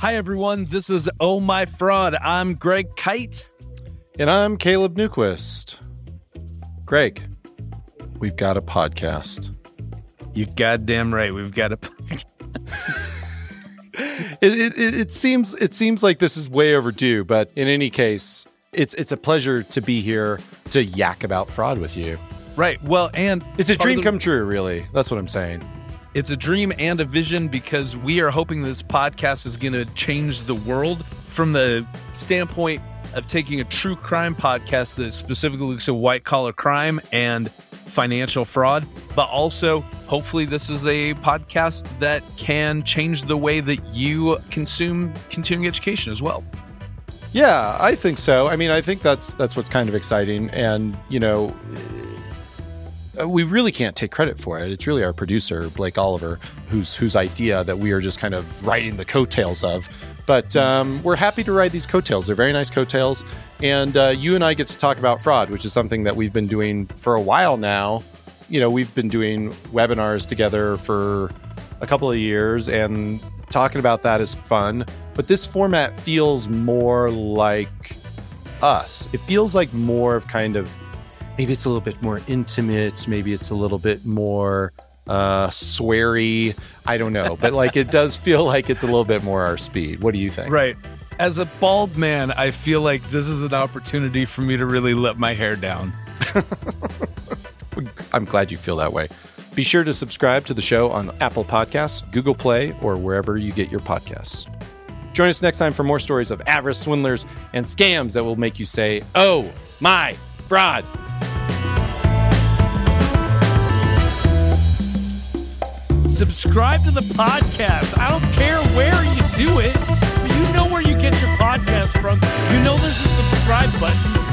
Hi, everyone. This is Oh My Fraud. I'm Greg Kyte. And I'm Caleb Newquist. Greg, we've got a podcast. You goddamn right. We've got a. Podcast. It, it, it seems it seems like this is way overdue, but in any case, it's it's a pleasure to be here to yak about fraud with you. Right. Well, and It's a dream the- come true, really. That's what I'm saying. It's a dream and a vision because we are hoping this podcast is going to change the world from the standpoint of taking a true crime podcast that specifically looks at white collar crime and financial fraud, but also hopefully this is a podcast that can change the way that you consume continuing education as well. Yeah, I think so. I mean, I think that's that's what's kind of exciting, and you know, we really can't take credit for it. It's really our producer Blake Oliver, whose whose idea that we are just kind of riding the coattails of. But um, we're happy to ride these coattails. They're very nice coattails, and uh, you and I get to talk about fraud, which is something that we've been doing for a while now. You know, we've been doing webinars together for a couple of years, and talking about that is fun. But this format feels more like us. It feels like more of kind of maybe it's a little bit more intimate, maybe it's a little bit more uh sweary. I don't know. But like it does feel like it's a little bit more our speed. What do you think? Right. As a bald man, I feel like this is an opportunity for me to really let my hair down. I'm glad you feel that way. Be sure to subscribe to the show on Apple Podcasts, Google Play, or wherever you get your podcasts. Join us next time for more stories of avarice swindlers and scams that will make you say, "Oh my fraud." Subscribe to the podcast. I don't care where you do it. but You know where you get your podcast from. You know there's a subscribe button.